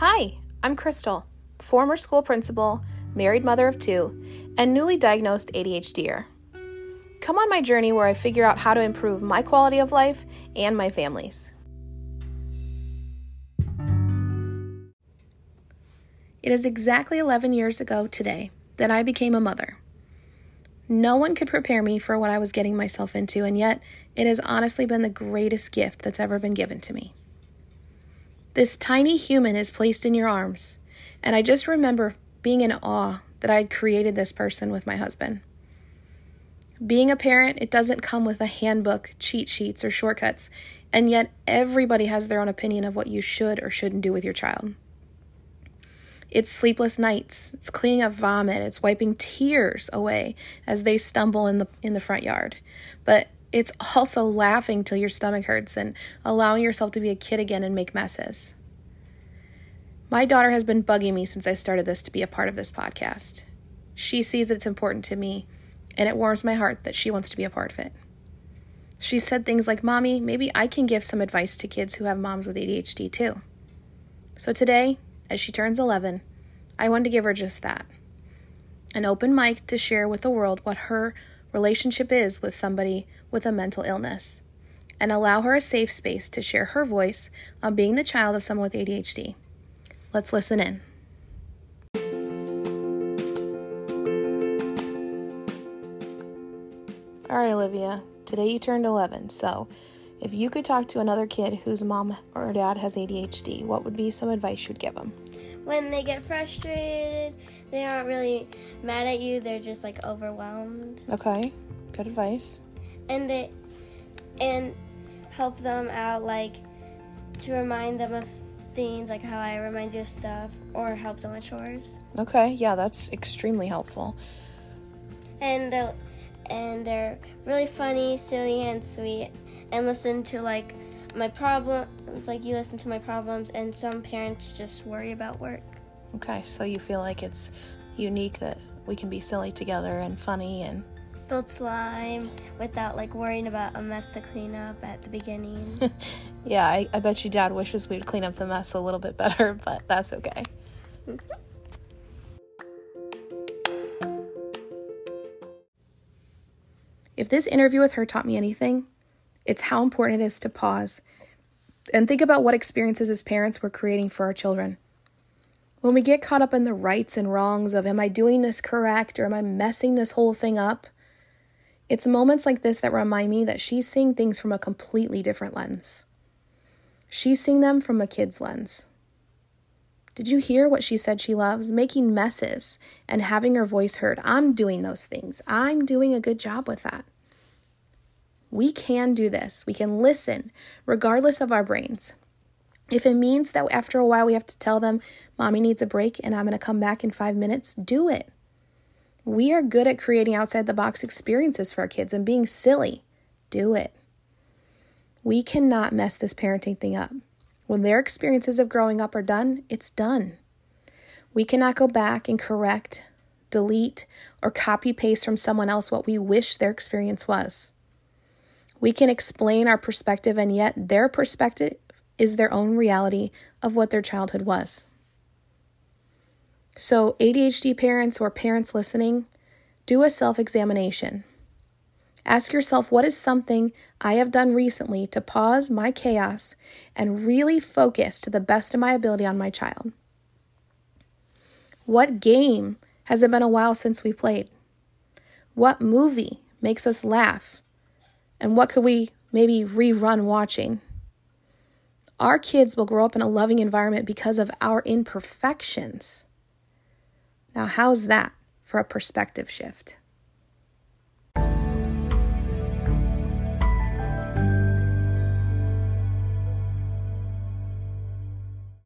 Hi, I'm Crystal, former school principal, married mother of two, and newly diagnosed ADHDer. Come on my journey where I figure out how to improve my quality of life and my family's. It is exactly 11 years ago today that I became a mother. No one could prepare me for what I was getting myself into, and yet it has honestly been the greatest gift that's ever been given to me. This tiny human is placed in your arms, and I just remember being in awe that I had created this person with my husband. Being a parent, it doesn't come with a handbook, cheat sheets, or shortcuts, and yet everybody has their own opinion of what you should or shouldn't do with your child. It's sleepless nights, it's cleaning up vomit, it's wiping tears away as they stumble in the in the front yard. But it's also laughing till your stomach hurts and allowing yourself to be a kid again and make messes. My daughter has been bugging me since I started this to be a part of this podcast. She sees it's important to me, and it warms my heart that she wants to be a part of it. She said things like, Mommy, maybe I can give some advice to kids who have moms with ADHD too. So today, as she turns 11, I wanted to give her just that an open mic to share with the world what her relationship is with somebody with a mental illness, and allow her a safe space to share her voice on being the child of someone with ADHD. Let's listen in. All right, Olivia, today you turned 11, so if you could talk to another kid whose mom or dad has ADHD, what would be some advice you'd give them? When they get frustrated, they aren't really mad at you, they're just like overwhelmed. Okay, good advice. And they and help them out like to remind them of things like how I remind you of stuff or help them with chores. Okay, yeah, that's extremely helpful. And they'll and they're really funny, silly, and sweet, and listen to like my problems. Like you listen to my problems, and some parents just worry about work. Okay, so you feel like it's unique that we can be silly together and funny and build slime without like worrying about a mess to clean up at the beginning. yeah, I, I bet you dad wishes we'd clean up the mess a little bit better, but that's okay. Mm-hmm. If this interview with her taught me anything, it's how important it is to pause and think about what experiences as parents we're creating for our children. When we get caught up in the rights and wrongs of, am I doing this correct or am I messing this whole thing up? It's moments like this that remind me that she's seeing things from a completely different lens. She's seeing them from a kid's lens. Did you hear what she said she loves? Making messes and having her voice heard. I'm doing those things. I'm doing a good job with that. We can do this. We can listen, regardless of our brains. If it means that after a while we have to tell them, Mommy needs a break and I'm going to come back in five minutes, do it. We are good at creating outside the box experiences for our kids and being silly. Do it. We cannot mess this parenting thing up. When their experiences of growing up are done, it's done. We cannot go back and correct, delete, or copy paste from someone else what we wish their experience was. We can explain our perspective, and yet their perspective is their own reality of what their childhood was. So, ADHD parents or parents listening, do a self examination. Ask yourself what is something I have done recently to pause my chaos and really focus to the best of my ability on my child? What game has it been a while since we played? What movie makes us laugh? And what could we maybe rerun watching? Our kids will grow up in a loving environment because of our imperfections. Now, how's that for a perspective shift?